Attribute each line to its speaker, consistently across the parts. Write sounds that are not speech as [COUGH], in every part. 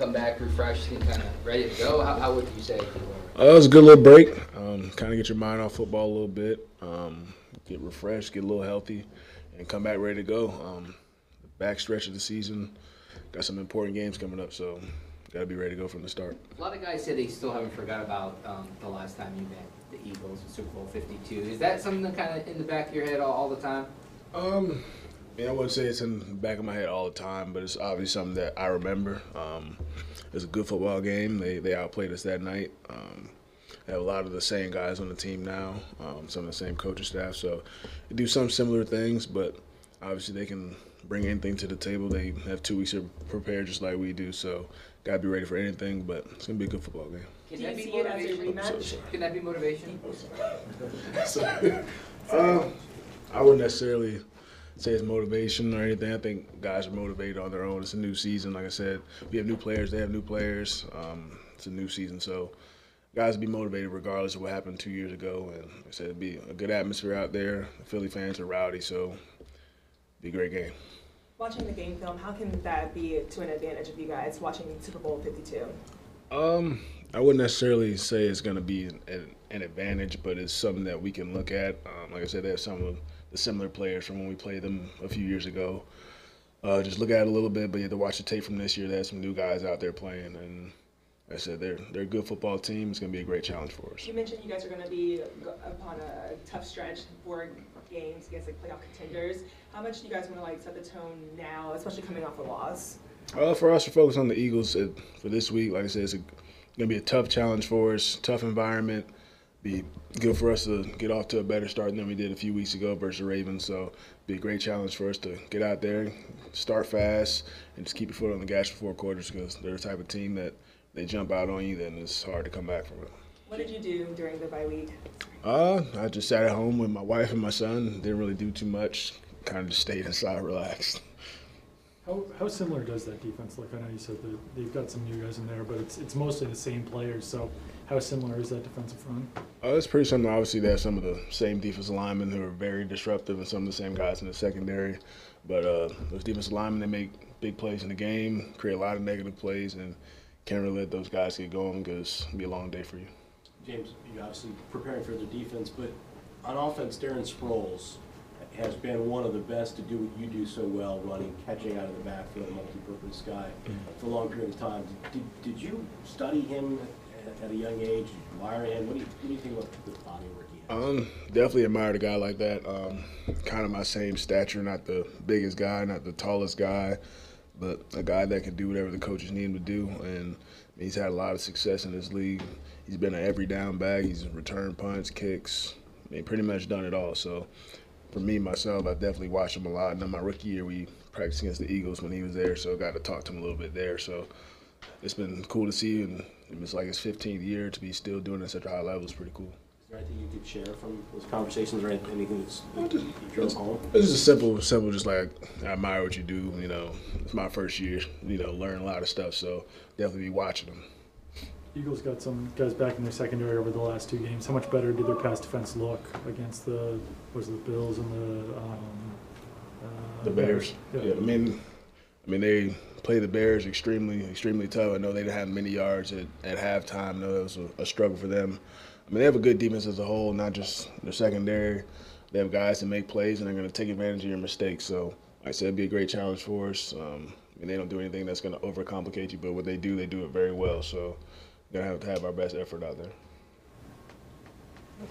Speaker 1: come back refreshed and kind of ready to go? How, how would you say?
Speaker 2: Uh, it was a good little break. Um, kind of get your mind off football a little bit, um, get refreshed, get a little healthy, and come back ready to go. Um, the back stretch of the season, got some important games coming up, so got to be ready to go from the start.
Speaker 1: A lot of guys say they still haven't forgot about um, the last time you met the Eagles in Super Bowl 52. Is that something that kind of in the back of your head all, all the time?
Speaker 2: Um, I, mean, I wouldn't say it's in the back of my head all the time, but it's obviously something that I remember. Um, it was a good football game. They they outplayed us that night. Um, they have a lot of the same guys on the team now, um, some of the same coaching staff. So they do some similar things, but obviously they can bring anything to the table. They have two weeks to prepare just like we do. So got to be ready for anything, but it's going to be a good football game.
Speaker 1: Can that be
Speaker 3: see it as
Speaker 1: motivation?
Speaker 3: rematch?
Speaker 1: Can that be motivation? [LAUGHS]
Speaker 2: So, [LAUGHS] um, I wouldn't necessarily say it's motivation or anything. I think guys are motivated on their own. It's a new season. Like I said, we have new players. They have new players. Um, it's a new season, so guys be motivated regardless of what happened two years ago. And like I said, it'd be a good atmosphere out there. The Philly fans are rowdy, so be a great game.
Speaker 3: Watching the game film, how can that be to an advantage of you guys watching Super Bowl 52?
Speaker 2: Um, I wouldn't necessarily say it's going to be an, an advantage, but it's something that we can look at. Um, like I said, they have some of the similar players from when we played them a few years ago. Uh, just look at it a little bit, but you have to watch the tape from this year. They have some new guys out there playing, and like I said, they're they're a good football team. It's going to be a great challenge for us.
Speaker 3: You mentioned you guys are going to be upon a tough stretch, for games against like playoff contenders. How much do you guys want to like set the tone now, especially coming off a loss?
Speaker 2: Uh, for us to focus on the Eagles uh, for this week, like I said, it's going to be a tough challenge for us, tough environment. Be good for us to get off to a better start than we did a few weeks ago versus the Ravens. So, be a great challenge for us to get out there, start fast, and just keep your foot on the gas for four quarters because they're the type of team that they jump out on you, then it's hard to come back from it.
Speaker 3: What did you do during the bye week?
Speaker 2: Uh, I just sat at home with my wife and my son. Didn't really do too much. Kind of just stayed inside, relaxed.
Speaker 4: How, how similar does that defense look? I know you said that they've got some new guys in there, but it's it's mostly the same players. So how similar is that defensive front?
Speaker 2: Uh, it's pretty similar. Obviously, they have some of the same defensive linemen who are very disruptive, and some of the same guys in the secondary. But uh, those defensive linemen, they make big plays in the game, create a lot of negative plays, and can't really let those guys get going because it'll be a long day for you.
Speaker 5: James, you're obviously preparing for the defense, but on offense, Darren Sproles has been one of the best to do what you do so well, running, catching out of the backfield, multi-purpose guy for a long period of time. Did, did you study him at, at a young age? Admire him? What do you, what do you think about the body work he has?
Speaker 2: Um, definitely admired a guy like that. Um, kind of my same stature, not the biggest guy, not the tallest guy, but a guy that can do whatever the coaches need him to do. And he's had a lot of success in this league. He's been an every down back. He's returned punts, kicks. I mean, pretty much done it all. So, for me myself, I definitely watched him a lot. And then my rookie year, we practiced against the Eagles when he was there, so I got to talk to him a little bit there. So, it's been cool to see, and it's like his 15th year to be still doing it at such a high level is pretty cool.
Speaker 5: Is there anything you could share from those conversations, or anything that's that you drove home?
Speaker 2: It's just a simple, simple. Just like I admire what you do. You know, it's my first year. You know, learn a lot of stuff. So definitely be watching them.
Speaker 4: Eagles got some guys back in their secondary over the last two games. How much better did their pass defense look against the was the Bills and the um, uh,
Speaker 2: The Bears.
Speaker 4: Yeah.
Speaker 2: Yeah. I mean, I mean they play the Bears extremely, extremely tough. I know they didn't have many yards at, at halftime. I know it was a, a struggle for them. I mean, they have a good defense as a whole, not just their secondary. They have guys that make plays and they're going to take advantage of your mistakes. So, like I said, it'd be a great challenge for us. Um, I mean, they don't do anything that's going to overcomplicate you, but what they do, they do it very well. So, we're going to have to have our best effort out there.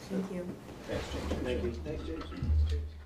Speaker 3: Thank you.
Speaker 5: Thanks, James. Thank you. Thanks, James.